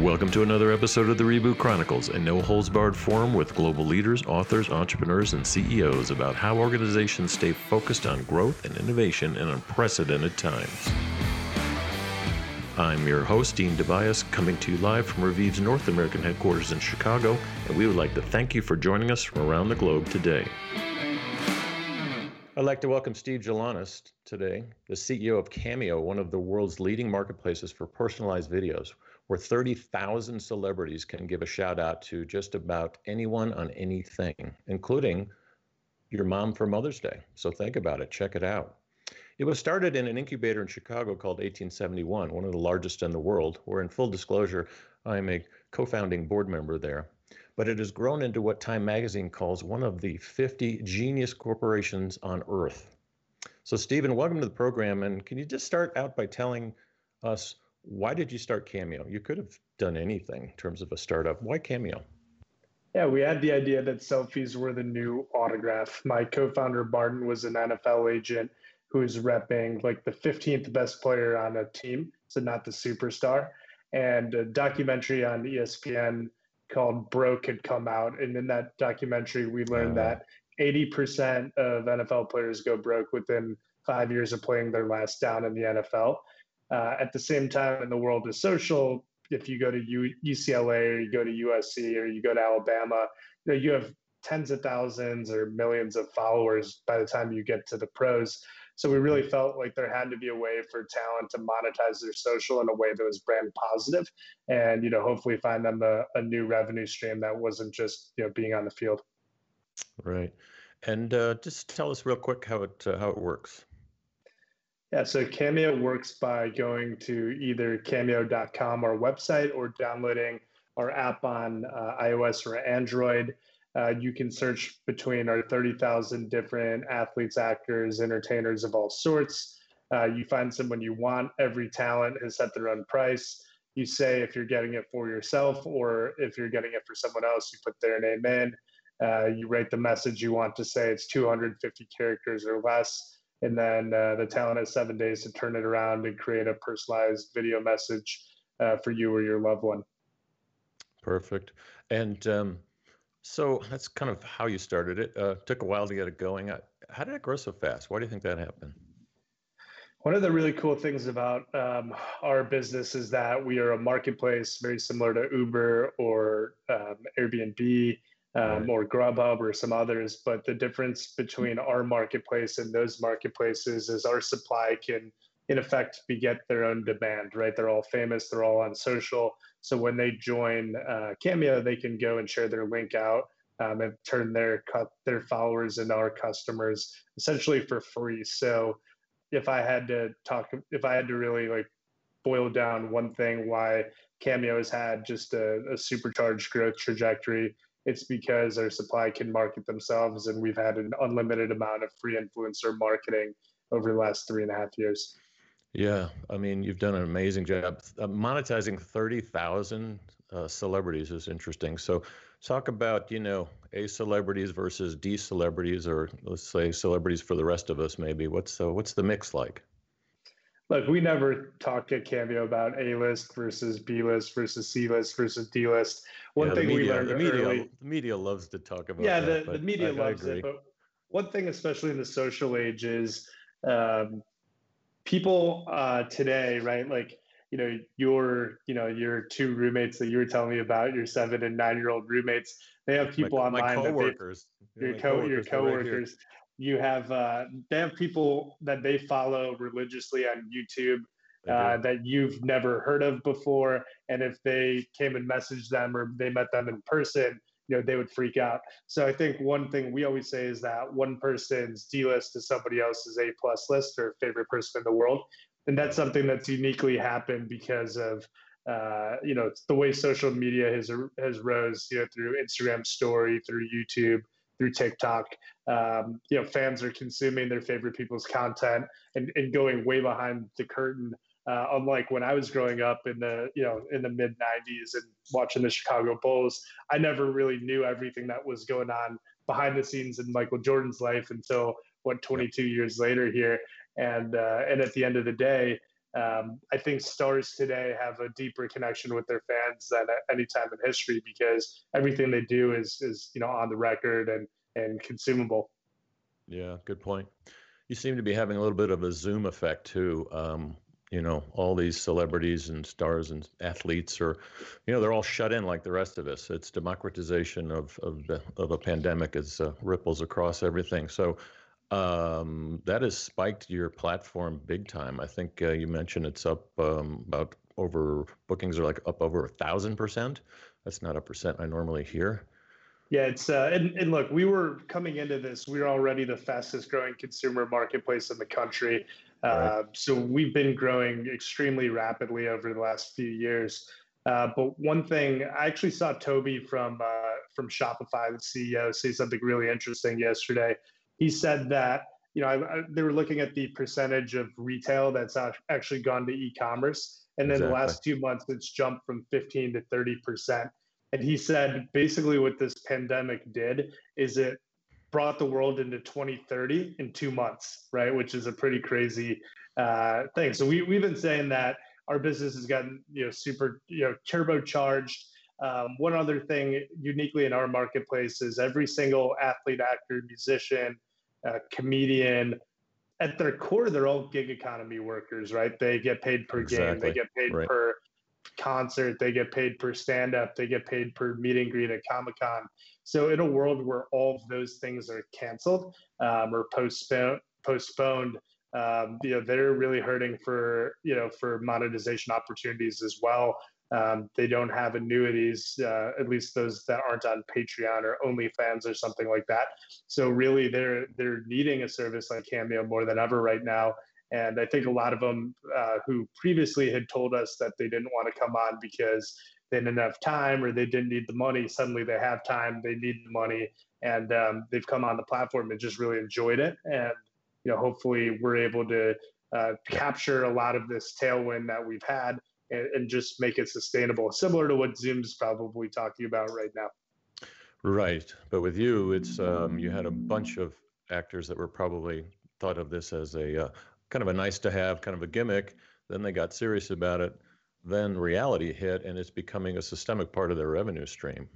Welcome to another episode of the Reboot Chronicles, a no holds barred forum with global leaders, authors, entrepreneurs, and CEOs about how organizations stay focused on growth and innovation in unprecedented times. I'm your host, Dean Debiase, coming to you live from Revieve's North American headquarters in Chicago, and we would like to thank you for joining us from around the globe today. I'd like to welcome Steve Galanis today, the CEO of Cameo, one of the world's leading marketplaces for personalized videos where 30,000 celebrities can give a shout out to just about anyone on anything, including your mom for Mother's Day. So think about it, check it out. It was started in an incubator in Chicago called 1871, one of the largest in the world, where, in full disclosure, I'm a co founding board member there. But it has grown into what Time magazine calls one of the 50 genius corporations on earth. So, Stephen, welcome to the program. And can you just start out by telling us why did you start Cameo? You could have done anything in terms of a startup. Why Cameo? Yeah, we had the idea that selfies were the new autograph. My co-founder Martin was an NFL agent who was repping like the 15th best player on a team, so not the superstar. And a documentary on ESPN called Broke had come out, and in that documentary, we learned that 80% of NFL players go broke within five years of playing their last down in the NFL. Uh, at the same time, in the world of social, if you go to U- UCLA or you go to USC or you go to Alabama, you know you have tens of thousands or millions of followers by the time you get to the pros. So we really felt like there had to be a way for talent to monetize their social in a way that was brand positive, and you know hopefully find them a, a new revenue stream that wasn't just you know being on the field. Right, and uh, just tell us real quick how it uh, how it works. Yeah, so Cameo works by going to either cameo.com, our website, or downloading our app on uh, iOS or Android. Uh, you can search between our 30,000 different athletes, actors, entertainers of all sorts. Uh, you find someone you want. Every talent has set their own price. You say if you're getting it for yourself or if you're getting it for someone else, you put their name in. Uh, you write the message you want to say. It's 250 characters or less and then uh, the talent has seven days to turn it around and create a personalized video message uh, for you or your loved one. Perfect. And um, so that's kind of how you started it. Uh, took a while to get it going. How did it grow so fast? Why do you think that happened? One of the really cool things about um, our business is that we are a marketplace very similar to Uber or um, Airbnb um, right. or Grubhub or some others. But the difference between our marketplace and those marketplaces is our supply can, in effect, beget their own demand, right? They're all famous, they're all on social. So when they join uh, Cameo, they can go and share their link out um, and turn their cut their followers into our customers essentially for free. So if I had to talk, if I had to really like boil down one thing why Cameo has had just a, a supercharged growth trajectory it's because our supply can market themselves and we've had an unlimited amount of free influencer marketing over the last three and a half years. Yeah i mean you've done an amazing job. Uh, monetizing 30000 uh, celebrities is interesting. So talk about you know a celebrities versus d celebrities or let's say celebrities for the rest of us maybe. What's uh, what's the mix like Look, we never talk at Cameo about A list versus B list versus C list versus D list. One yeah, thing media, we learned the media, early, the media loves to talk about. Yeah, that, the, the media I, loves I it. But one thing, especially in the social age, is um, people uh, today, right? Like you know, your you know your two roommates that you were telling me about, your seven and nine year old roommates. They have people my, online. My coworkers. That they, your co your coworkers. You have uh, they have people that they follow religiously on YouTube uh, that you've never heard of before, and if they came and messaged them or they met them in person, you know they would freak out. So I think one thing we always say is that one person's D list is somebody else's A plus list or favorite person in the world, and that's something that's uniquely happened because of uh, you know the way social media has has rose you know through Instagram story, through YouTube, through TikTok. Um, you know, fans are consuming their favorite people's content and, and going way behind the curtain. Uh, unlike when I was growing up in the you know in the mid '90s and watching the Chicago Bulls, I never really knew everything that was going on behind the scenes in Michael Jordan's life until what 22 years later here. And uh, and at the end of the day, um, I think stars today have a deeper connection with their fans than at any time in history because everything they do is is you know on the record and and consumable. Yeah, good point. You seem to be having a little bit of a Zoom effect too. Um, you know, all these celebrities and stars and athletes are, you know, they're all shut in like the rest of us. It's democratization of of of a pandemic as uh, ripples across everything. So um, that has spiked your platform big time. I think uh, you mentioned it's up um, about over bookings are like up over a thousand percent. That's not a percent I normally hear. Yeah, it's uh, and, and look, we were coming into this. We were already the fastest growing consumer marketplace in the country. Right. Uh, so we've been growing extremely rapidly over the last few years. Uh, but one thing, I actually saw Toby from uh, from Shopify, the CEO, say something really interesting yesterday he said that you know I, I, they were looking at the percentage of retail that's actually gone to e-commerce, and then exactly. the last two months it's jumped from 15 to 30 percent. And he said basically what this pandemic did is it brought the world into 2030 in two months, right? Which is a pretty crazy uh, thing. So we we've been saying that our business has gotten you know super you know turbocharged. Um, one other thing uniquely in our marketplace is every single athlete, actor, musician, uh, comedian. At their core, they're all gig economy workers, right? They get paid per exactly. game, they get paid right. per concert, they get paid per stand up, they get paid per meet and greet at Comic Con. So, in a world where all of those things are canceled um, or postponed, postponed um, you know, they're really hurting for you know for monetization opportunities as well. Um, they don't have annuities, uh, at least those that aren't on Patreon or OnlyFans or something like that. So really, they're they're needing a service like Cameo more than ever right now. And I think a lot of them uh, who previously had told us that they didn't want to come on because they didn't have time or they didn't need the money, suddenly they have time, they need the money, and um, they've come on the platform and just really enjoyed it. And you know, hopefully, we're able to uh, capture a lot of this tailwind that we've had and, and just make it sustainable, similar to what Zoom's probably talking about right now. Right, but with you, it's um, you had a bunch of actors that were probably thought of this as a uh, kind of a nice to have, kind of a gimmick. Then they got serious about it. Then reality hit, and it's becoming a systemic part of their revenue stream.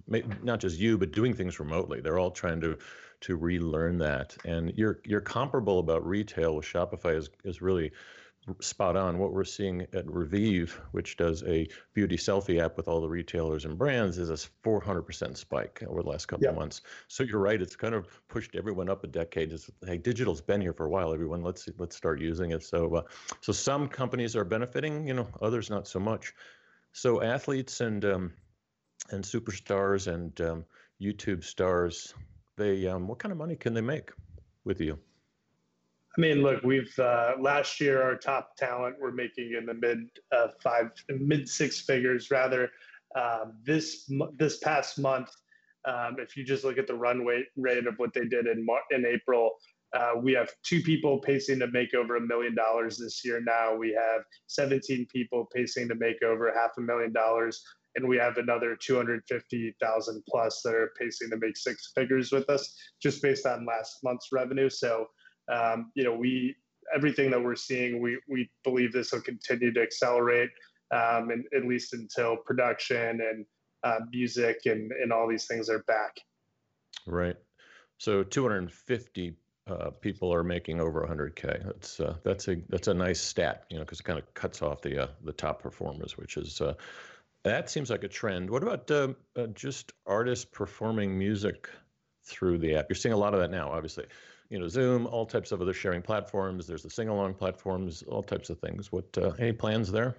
Not just you, but doing things remotely. They're all trying to to relearn that. And you're you're comparable about retail with Shopify is is really spot on. What we're seeing at Revieve, which does a beauty selfie app with all the retailers and brands, is a 400% spike over the last couple of months. So you're right; it's kind of pushed everyone up a decade. It's, hey, digital's been here for a while. Everyone, let's let's start using it. So, uh, so some companies are benefiting, you know, others not so much. So athletes and um, and superstars and um, YouTube stars, they um, what kind of money can they make with you? I mean, look, we've uh, last year our top talent were making in the mid uh, five, mid six figures rather. Um, this this past month, um, if you just look at the runway rate of what they did in Mar- in April, uh, we have two people pacing to make over a million dollars this year. Now we have 17 people pacing to make over half a million dollars, and we have another 250,000 plus that are pacing to make six figures with us, just based on last month's revenue. So um, you know, we everything that we're seeing, we we believe this will continue to accelerate, um, and at least until production and uh, music and and all these things are back. Right. So 250 uh, people are making over 100k. That's uh, that's a that's a nice stat, you know, because it kind of cuts off the uh, the top performers, which is uh, that seems like a trend. What about uh, uh, just artists performing music through the app? You're seeing a lot of that now, obviously you know, Zoom, all types of other sharing platforms. There's the sing-along platforms, all types of things. What uh, any plans there?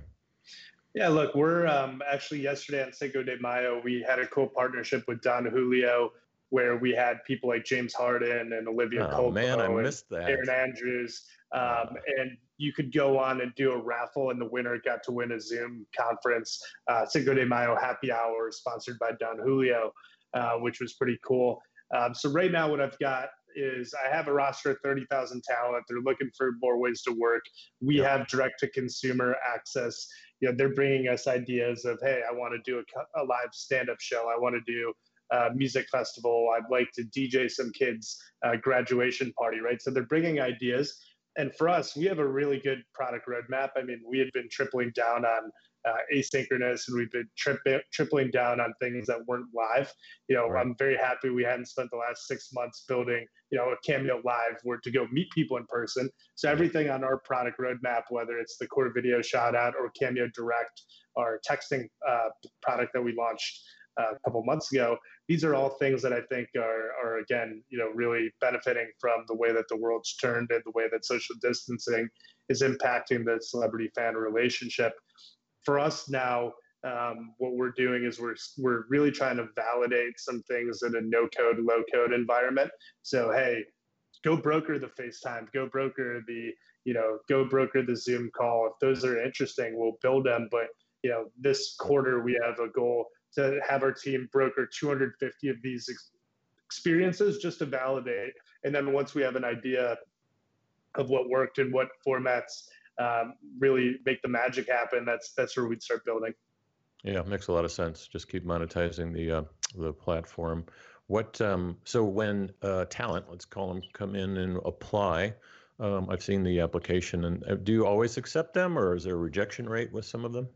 Yeah, look, we're um, actually yesterday on Cinco de Mayo, we had a cool partnership with Don Julio where we had people like James Harden and Olivia oh, man, I missed that. Erin Andrews. Um, and you could go on and do a raffle, and the winner got to win a Zoom conference, uh, Cinco de Mayo happy hour, sponsored by Don Julio, uh, which was pretty cool. Um, so right now, what I've got is I have a roster of 30,000 talent. They're looking for more ways to work. We yeah. have direct to consumer access. You know, they're bringing us ideas of, hey, I want to do a, a live stand up show. I want to do a music festival. I'd like to DJ some kids' uh, graduation party, right? So they're bringing ideas. and for us, we have a really good product roadmap. I mean, we had been tripling down on uh, asynchronous, and we've been tri- tripling down on things that weren't live. You know, right. I'm very happy we hadn't spent the last six months building, you know, a Cameo Live where to go meet people in person. So everything on our product roadmap, whether it's the core video shout out or Cameo Direct, our texting uh, product that we launched uh, a couple months ago, these are all things that I think are, are again, you know, really benefiting from the way that the world's turned and the way that social distancing is impacting the celebrity fan relationship for us now, um, what we're doing is we're we're really trying to validate some things in a no code, low code environment. So hey, go broker the FaceTime, go broker the you know, go broker the Zoom call. If those are interesting, we'll build them. But you know, this quarter we have a goal to have our team broker 250 of these ex- experiences just to validate. And then once we have an idea of what worked and what formats um, really make the magic happen, that's that's where we'd start building. Yeah, makes a lot of sense. Just keep monetizing the uh, the platform. What um, so when uh, talent, let's call them, come in and apply. Um, I've seen the application, and uh, do you always accept them, or is there a rejection rate with some of them?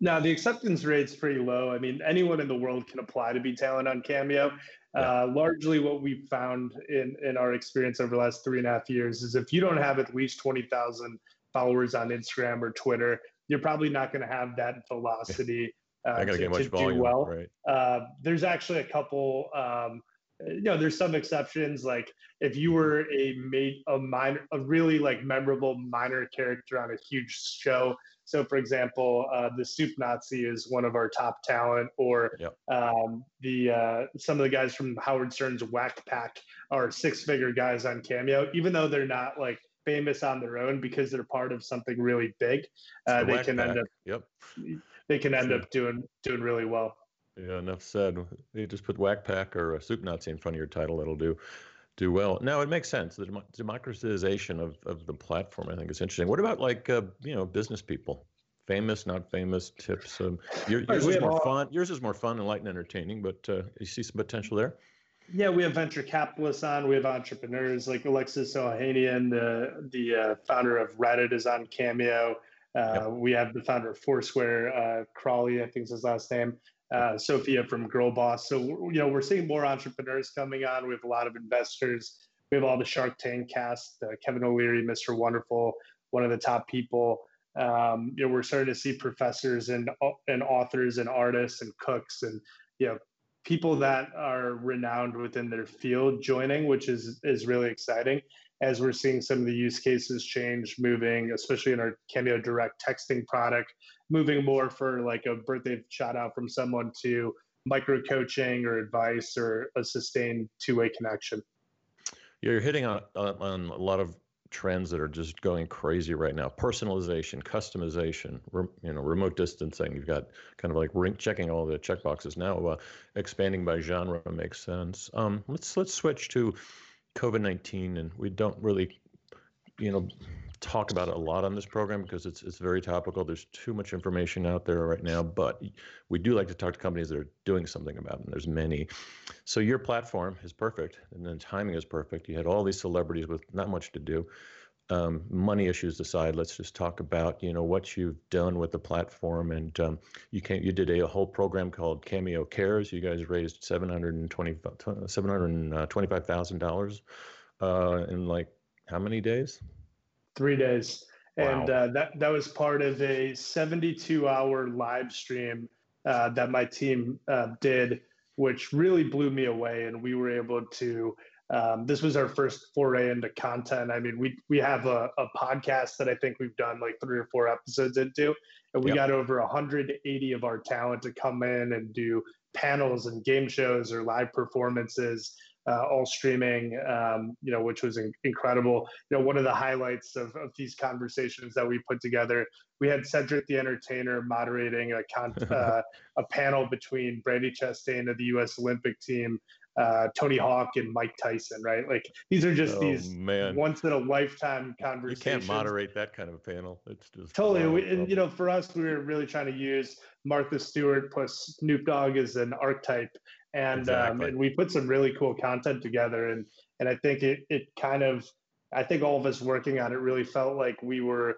No, the acceptance rate's pretty low. I mean, anyone in the world can apply to be talent on Cameo. Uh, largely, what we've found in in our experience over the last three and a half years is if you don't have at least twenty thousand followers on Instagram or Twitter, you're probably not going to have that velocity uh, to, to volume, do well. Right. Uh, there's actually a couple. Um, you know, there's some exceptions. Like if you were a made a minor, a really like memorable minor character on a huge show. So, for example, uh, the Soup Nazi is one of our top talent, or yep. um, the uh, some of the guys from Howard Stern's Whack Pack are six-figure guys on Cameo, even though they're not like famous on their own because they're part of something really big. Uh, they can pack. end up. Yep. They can end up doing doing really well. Yeah, enough said. You just put Whack Pack or a Soup Nazi in front of your title. It'll do do well. Now it makes sense. The democratization of, of the platform, I think, is interesting. What about like uh, you know business people, famous, not famous, tips? Um, yours, yours is more all... fun. Yours is more fun and light and entertaining, but uh, you see some potential there. Yeah, we have venture capitalists on. We have entrepreneurs like Alexis Ohanian, the the uh, founder of Reddit, is on Cameo. Uh, yep. We have the founder of Foursquare, uh, Crowley, I think is his last name. Uh, Sophia from Girlboss. So you know we're seeing more entrepreneurs coming on. We have a lot of investors. We have all the Shark Tank cast. Uh, Kevin O'Leary, Mr. Wonderful, one of the top people. Um, you know we're starting to see professors and and authors and artists and cooks and you know people that are renowned within their field joining, which is is really exciting. As we're seeing some of the use cases change, moving, especially in our Cameo Direct texting product, moving more for like a birthday shout out from someone to micro coaching or advice or a sustained two way connection. You're hitting on, on a lot of trends that are just going crazy right now. Personalization, customization, re, you know, remote distancing. You've got kind of like ring, checking all the checkboxes now. Uh, expanding by genre makes sense. Um, let's let's switch to COVID nineteen, and we don't really, you know, talk about it a lot on this program because it's it's very topical. There's too much information out there right now, but we do like to talk to companies that are doing something about it. And there's many. So your platform is perfect, and then timing is perfect. You had all these celebrities with not much to do. Um, money issues aside, let's just talk about you know what you've done with the platform, and um, you can you did a, a, whole program called Cameo Cares. You guys raised seven hundred and twenty seven hundred twenty five thousand dollars uh, in like how many days? Three days. Wow. And uh, that, that was part of a 72 hour live stream uh, that my team uh, did, which really blew me away. And we were able to, um, this was our first foray into content. I mean, we, we have a, a podcast that I think we've done like three or four episodes into, and we yep. got over 180 of our talent to come in and do panels and game shows or live performances uh, all streaming, um, you know, which was in- incredible. You know, one of the highlights of, of these conversations that we put together, we had Cedric the Entertainer moderating a con- uh, a panel between Brandi Chastain of the U.S. Olympic team, uh, Tony Hawk, and Mike Tyson. Right, like these are just oh, these man. once in a lifetime conversations. You can't moderate that kind of panel. It's just totally. We, and you know, for us, we were really trying to use Martha Stewart plus Snoop Dogg as an archetype and exactly. um, and we put some really cool content together and and I think it it kind of I think all of us working on it really felt like we were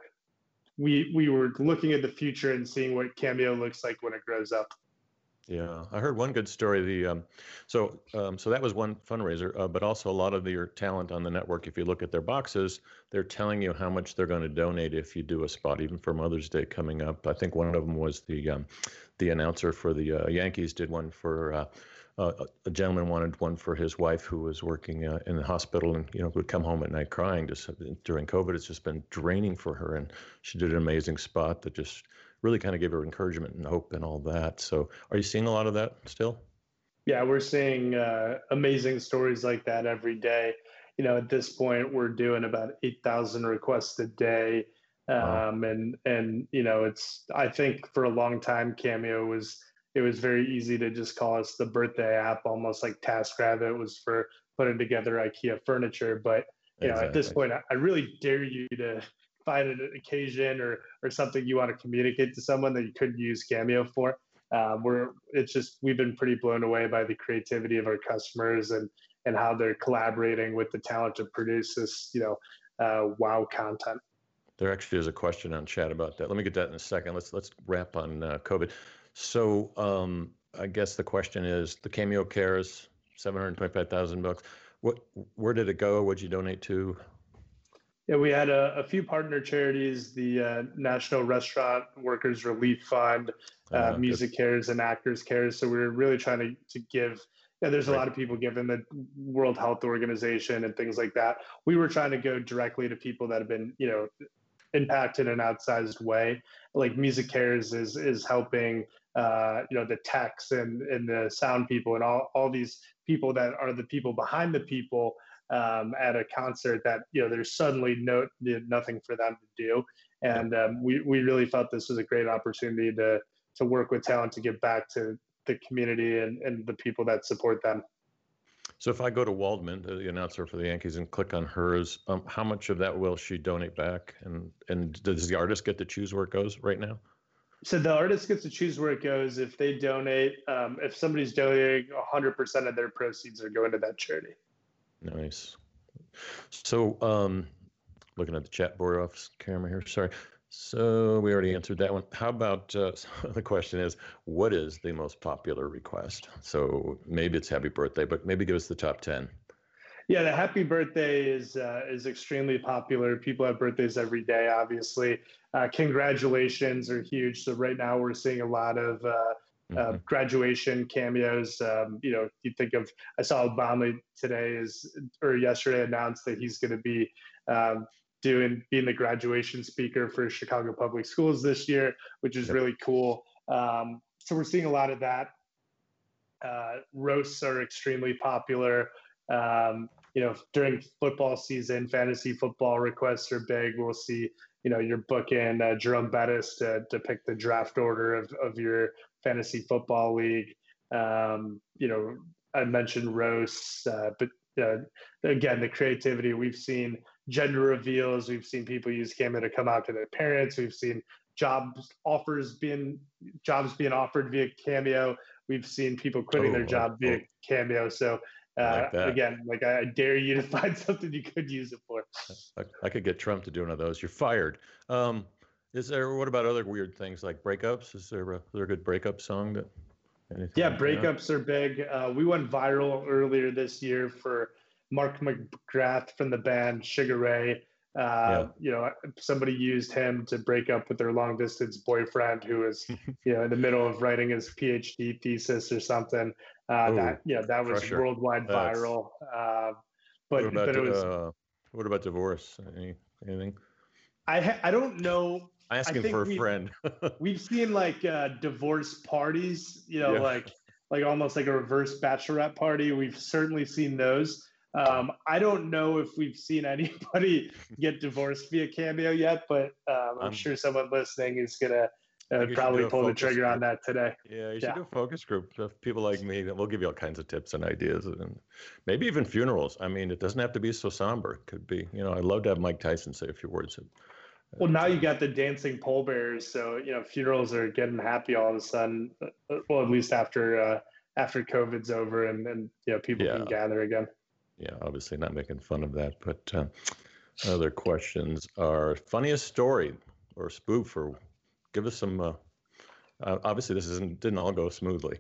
we we were looking at the future and seeing what Cameo looks like when it grows up. Yeah, I heard one good story. The um, so um, so that was one fundraiser, uh, but also a lot of your talent on the network. If you look at their boxes, they're telling you how much they're going to donate if you do a spot, even for Mother's Day coming up. I think one of them was the um, the announcer for the uh, Yankees did one for. Uh, uh, a gentleman wanted one for his wife who was working uh, in the hospital and you know would come home at night crying just during covid it's just been draining for her and she did an amazing spot that just really kind of gave her encouragement and hope and all that. So, are you seeing a lot of that still? Yeah, we're seeing uh, amazing stories like that every day. You know, at this point, we're doing about eight thousand requests a day, um, wow. and and you know, it's I think for a long time, Cameo was it was very easy to just call us the birthday app, almost like TaskRabbit was for putting together IKEA furniture. But you know, at this point, I, I really dare you to find an occasion or or something you want to communicate to someone that you couldn't use Cameo for. Um, we're it's just we've been pretty blown away by the creativity of our customers and and how they're collaborating with the talent to produce this you know uh, wow content. There actually is a question on chat about that. Let me get that in a second. Let's let's wrap on uh, COVID. So um, I guess the question is the Cameo Cares, seven hundred twenty-five thousand bucks. What where did it go? What'd you donate to? Yeah, we had a, a few partner charities, the uh, National Restaurant Workers Relief Fund, uh, uh, Music Cares, and Actors Cares. So we are really trying to, to give. Yeah, there's right. a lot of people given the World Health Organization and things like that. We were trying to go directly to people that have been, you know, impacted in an outsized way. Like Music Cares is is helping, uh, you know, the techs and and the sound people and all all these people that are the people behind the people um, at a concert that you know there's suddenly no nothing for them to do, and um, we we really felt this was a great opportunity to to work with talent to give back to the community and, and the people that support them. So if I go to Waldman, the announcer for the Yankees, and click on hers, um, how much of that will she donate back? And and does the artist get to choose where it goes right now? So the artist gets to choose where it goes. If they donate, um, if somebody's donating, 100% of their proceeds are going to that charity. Nice. So, um, looking at the chat board off camera here. Sorry. So we already answered that one. How about uh, the question is, what is the most popular request? So maybe it's happy birthday, but maybe give us the top ten. Yeah, the happy birthday is uh, is extremely popular. People have birthdays every day, obviously. Uh, congratulations are huge. So right now we're seeing a lot of uh, uh, mm-hmm. graduation cameos. Um, you know, you think of I saw Obama today is or yesterday announced that he's going to be um, doing being the graduation speaker for Chicago Public Schools this year, which is really cool. Um, so we're seeing a lot of that. Uh, roasts are extremely popular. Um, you know, during football season, fantasy football requests are big. We'll see, you know, you're booking uh, Jerome Bettis to, to pick the draft order of, of your fantasy football league. Um, you know, I mentioned roasts, uh, but uh, again, the creativity we've seen gender reveals. We've seen people use Cameo to come out to their parents. We've seen jobs offers being jobs being offered via Cameo. We've seen people quitting oh, their job via oh. Cameo. So uh, like again, like I, dare you to find something you could use it for. I, I, could get Trump to do one of those. You're fired. Um, is there? What about other weird things like breakups? Is there a, is there a good breakup song that? yeah, breakups that? are big. Uh, we went viral earlier this year for Mark McGrath from the band Sugar Ray. Uh, yeah. You know, somebody used him to break up with their long distance boyfriend who was, you know, in the middle of writing his PhD thesis or something. Uh, Ooh, that, yeah, that was pressure. worldwide That's... viral. Uh, but, what about, but it was. Uh, what about divorce? Any, anything? I ha- I don't know I'm asking for a friend. we've seen like uh, divorce parties, you know, yeah. like like almost like a reverse bachelorette party. We've certainly seen those. Um, I don't know if we've seen anybody get divorced via Cameo yet, but um, I'm, I'm, sure someone listening is gonna uh, probably pull the trigger group. on that today. Yeah, you should yeah. do a focus group of people like me that will give you all kinds of tips and ideas, and maybe even funerals. I mean, it doesn't have to be so somber. It could be, you know, I'd love to have Mike Tyson say a few words. Well, now you got the dancing pallbearers, so you know funerals are getting happy all of a sudden. Uh, well, at least after uh, after COVID's over and and you know people yeah. can gather again. Yeah, obviously not making fun of that, but uh, other questions are funniest story or spoof or give us some. Uh, uh, obviously, this isn't didn't all go smoothly.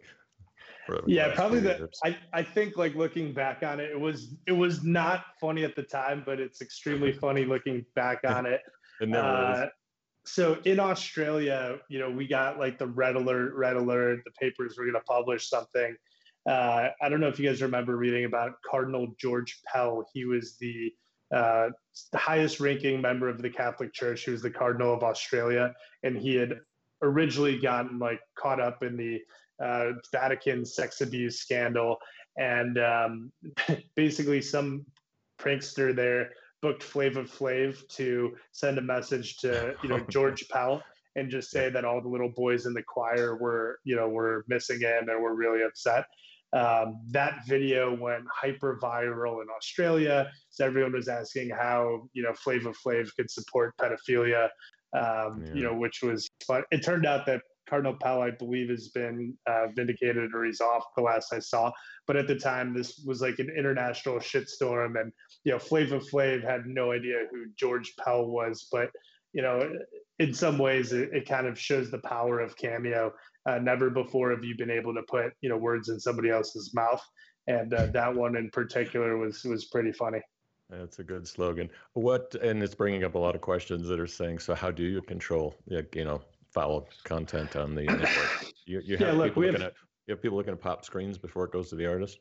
Yeah, probably the. I, I think like looking back on it, it was it was not funny at the time, but it's extremely funny looking back on it. it never uh, is. So in Australia, you know, we got like the red alert, red alert. The papers were going to publish something. Uh, I don't know if you guys remember reading about Cardinal George Pell. He was the uh, the highest ranking member of the Catholic Church. He was the Cardinal of Australia, and he had originally gotten like caught up in the uh, Vatican sex abuse scandal, and um, basically some prankster there booked Flavor Flav to send a message to you know George Pell and just say that all the little boys in the choir were you know were missing him and were really upset. Um, that video went hyper viral in Australia. So everyone was asking how you know Flavor Flav could support pedophilia, um, yeah. you know, which was fun. It turned out that Cardinal Pell, I believe, has been uh, vindicated or he's off the last I saw. But at the time, this was like an international shitstorm, and you know, Flavor Flav had no idea who George Pell was. But you know, in some ways, it, it kind of shows the power of Cameo uh, never before have you been able to put you know words in somebody else's mouth, and uh, that one in particular was was pretty funny. That's a good slogan. What and it's bringing up a lot of questions that are saying. So how do you control you know foul content on the network? You, you have yeah, look, people looking have, at you have people looking at pop screens before it goes to the artist.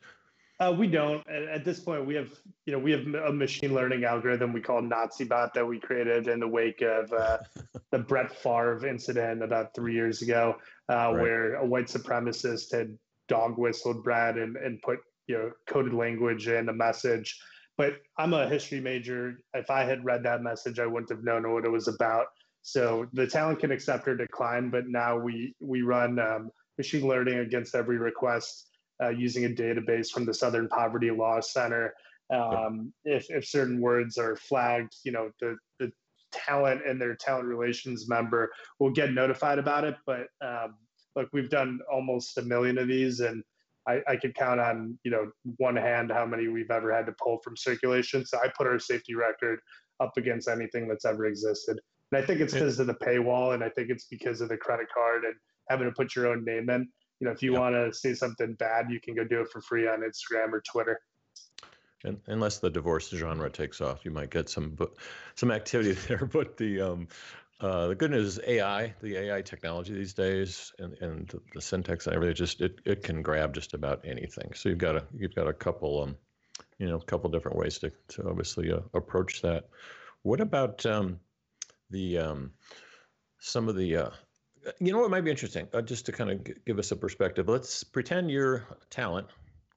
Uh, we don't. At this point, we have you know we have a machine learning algorithm we call NaziBot that we created in the wake of uh, the Brett Favre incident about three years ago, uh, right. where a white supremacist had dog whistled Brad and and put you know coded language in a message. But I'm a history major. If I had read that message, I wouldn't have known what it was about. So the talent can accept or decline, but now we we run um, machine learning against every request uh, using a database from the Southern Poverty Law Center. Um, if, if certain words are flagged, you know, the, the talent and their talent relations member will get notified about it. But um, look, we've done almost a million of these, and I, I could count on, you know, one hand how many we've ever had to pull from circulation. So I put our safety record up against anything that's ever existed. And I think it's because of the paywall, and I think it's because of the credit card and having to put your own name in you know, if you yep. want to say something bad, you can go do it for free on Instagram or Twitter. And unless the divorce genre takes off, you might get some some activity there. But the um, uh, the good news is AI, the AI technology these days, and, and the, syntax and everything, just it, it can grab just about anything. So you've got a you've got a couple um, you know, a couple different ways to to obviously uh, approach that. What about um, the um, some of the uh, you know what might be interesting, uh, just to kind of g- give us a perspective. Let's pretend you're talent.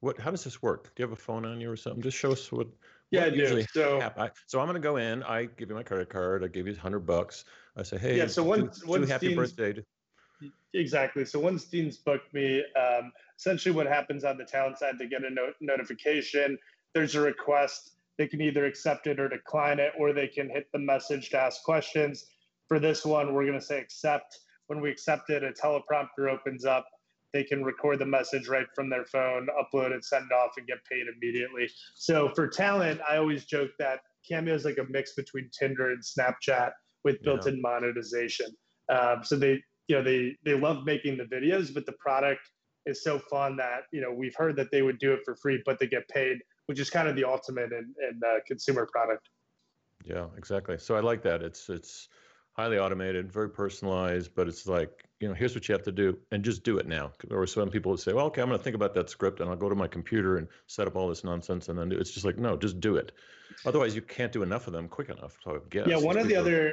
What? How does this work? Do you have a phone on you or something? Just show us what. Yeah, what I do. So, I, so I'm going to go in. I give you my credit card. I give you hundred bucks. I say, hey, yeah. So one, do, one happy Dean's, birthday. Exactly. So once Dean's booked me, um, essentially what happens on the talent side, they get a no- notification. There's a request. They can either accept it or decline it, or they can hit the message to ask questions. For this one, we're going to say accept when we accept it, a teleprompter opens up. They can record the message right from their phone, upload it, send it off, and get paid immediately. So for talent, I always joke that Cameo is like a mix between Tinder and Snapchat with built-in yeah. monetization. Um, so they, you know, they they love making the videos, but the product is so fun that you know we've heard that they would do it for free, but they get paid, which is kind of the ultimate in, in uh, consumer product. Yeah, exactly. So I like that. It's it's highly automated, very personalized, but it's like, you know, here's what you have to do and just do it now. Or some people would say, well, okay, I'm going to think about that script and I'll go to my computer and set up all this nonsense and then do it. It's just like, no, just do it. Otherwise, you can't do enough of them quick enough. So I guess. Yeah, one of the other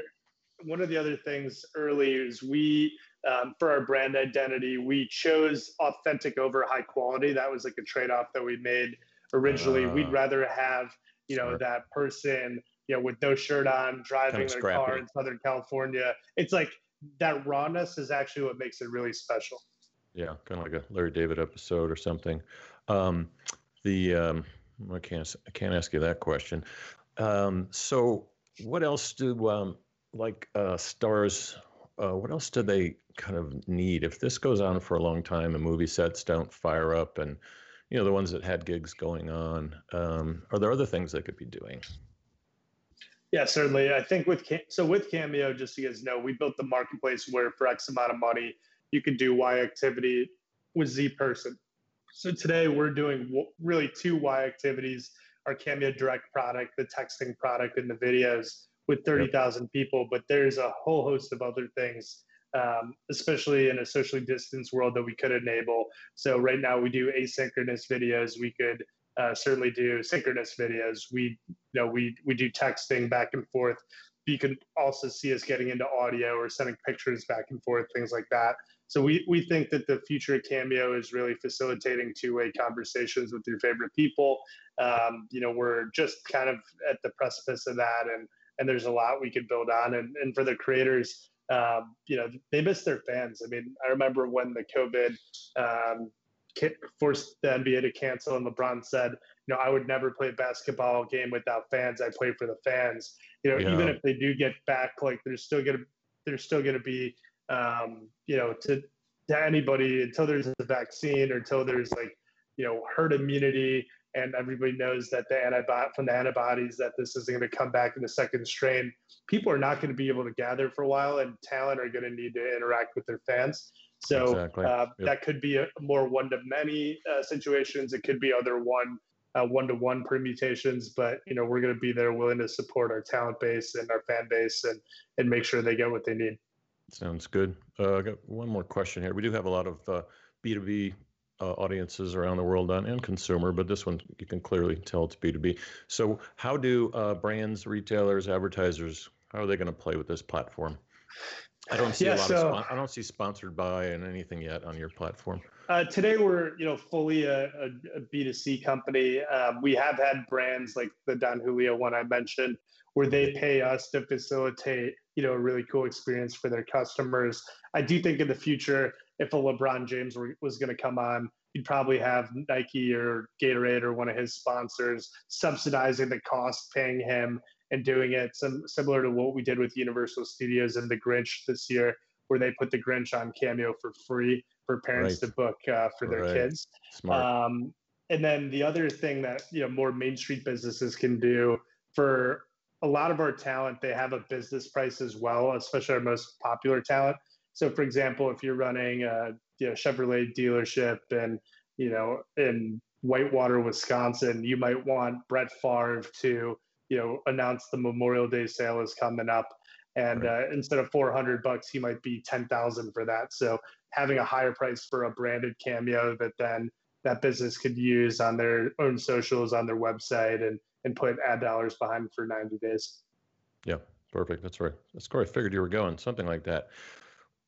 one of the other things early is we um, for our brand identity we chose authentic over high quality. That was like a trade off that we made originally. Uh, We'd rather have you know that person you know, with no shirt on, driving kind of their car in Southern California. It's like that rawness is actually what makes it really special. Yeah, kind of like a Larry David episode or something. Um, the um, I can't I can't ask you that question. Um, so, what else do um, like uh, stars? Uh, what else do they kind of need if this goes on for a long time and movie sets don't fire up and you know the ones that had gigs going on? Um, are there other things they could be doing? Yeah, certainly. I think with so with Cameo, just so you guys know, we built the marketplace where for X amount of money you can do Y activity with Z person. So today we're doing really two Y activities: our Cameo Direct product, the texting product, and the videos with thirty thousand people. But there's a whole host of other things, um, especially in a socially distanced world, that we could enable. So right now we do asynchronous videos. We could uh, certainly do synchronous videos. We, you know, we we do texting back and forth. You can also see us getting into audio or sending pictures back and forth, things like that. So we we think that the future of Cameo is really facilitating two-way conversations with your favorite people. Um, you know, we're just kind of at the precipice of that, and and there's a lot we could build on. And and for the creators, um, you know, they miss their fans. I mean, I remember when the COVID um, forced the NBA to cancel, and LeBron said, you know, I would never play a basketball game without fans. I play for the fans. You know, yeah. even if they do get back, like there's still gonna there's still gonna be, um, you know, to to anybody until there's a vaccine or until there's like, you know, herd immunity, and everybody knows that the antibody from the antibodies that this isn't going to come back in the second strain. People are not going to be able to gather for a while, and talent are going to need to interact with their fans. So exactly. uh, yep. that could be a more one to many uh, situations. It could be other one one to one permutations. But you know, we're going to be there, willing to support our talent base and our fan base, and and make sure they get what they need. Sounds good. Uh, I got one more question here. We do have a lot of B two B audiences around the world on and consumer, but this one you can clearly tell it's B two B. So, how do uh, brands, retailers, advertisers, how are they going to play with this platform? I don't see yeah, a lot so, of. I don't see sponsored by and anything yet on your platform. Uh, today we're you know fully a a B two C company. Um, we have had brands like the Don Julio one I mentioned, where they pay us to facilitate you know a really cool experience for their customers. I do think in the future, if a LeBron James were, was going to come on, you'd probably have Nike or Gatorade or one of his sponsors subsidizing the cost, paying him and doing it some, similar to what we did with Universal Studios and The Grinch this year, where they put The Grinch on Cameo for free for parents right. to book uh, for their right. kids. Um, and then the other thing that you know more Main Street businesses can do for a lot of our talent, they have a business price as well, especially our most popular talent. So, for example, if you're running a you know, Chevrolet dealership and you know in Whitewater, Wisconsin, you might want Brett Favre to you know announce the Memorial Day sale is coming up, and right. uh, instead of 400 bucks, he might be 10,000 for that. So having a higher price for a branded cameo that then that business could use on their own socials on their website and and put ad dollars behind for 90 days. Yeah, perfect. That's right. That's where I figured you were going, something like that.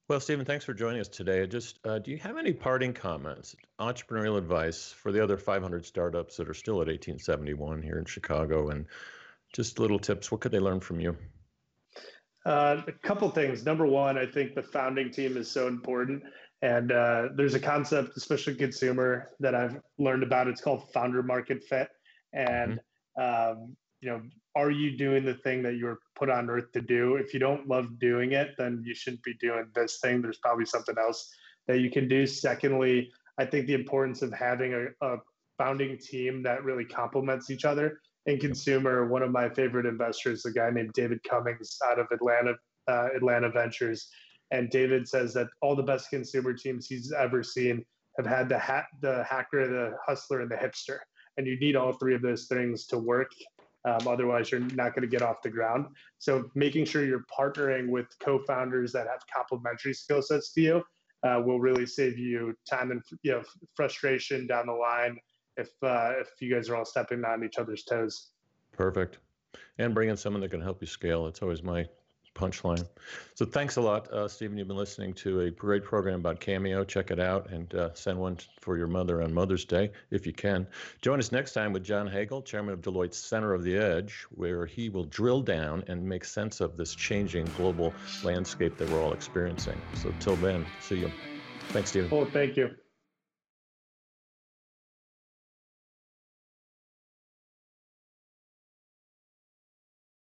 Well, Stephen, thanks for joining us today. Just uh, do you have any parting comments, entrepreneurial advice for the other 500 startups that are still at 1871 here in Chicago and just little tips. What could they learn from you? Uh, a couple things. Number one, I think the founding team is so important. And uh, there's a concept, especially consumer, that I've learned about. It's called founder market fit. And, mm-hmm. um, you know, are you doing the thing that you were put on earth to do? If you don't love doing it, then you shouldn't be doing this thing. There's probably something else that you can do. Secondly, I think the importance of having a, a founding team that really complements each other in consumer, one of my favorite investors, a guy named David Cummings out of Atlanta, uh, Atlanta Ventures. And David says that all the best consumer teams he's ever seen have had the ha- the hacker, the hustler, and the hipster. And you need all three of those things to work. Um, otherwise, you're not going to get off the ground. So, making sure you're partnering with co-founders that have complementary skill sets to you uh, will really save you time and you know frustration down the line if uh, if you guys are all stepping on each other's toes. Perfect. And bring in someone that can help you scale. It's always my punchline. So thanks a lot, uh, Stephen. You've been listening to a great program about Cameo. Check it out and uh, send one for your mother on Mother's Day if you can. Join us next time with John Hagel, chairman of Deloitte's Center of the Edge, where he will drill down and make sense of this changing global landscape that we're all experiencing. So till then, see you. Thanks, Stephen. Oh, thank you.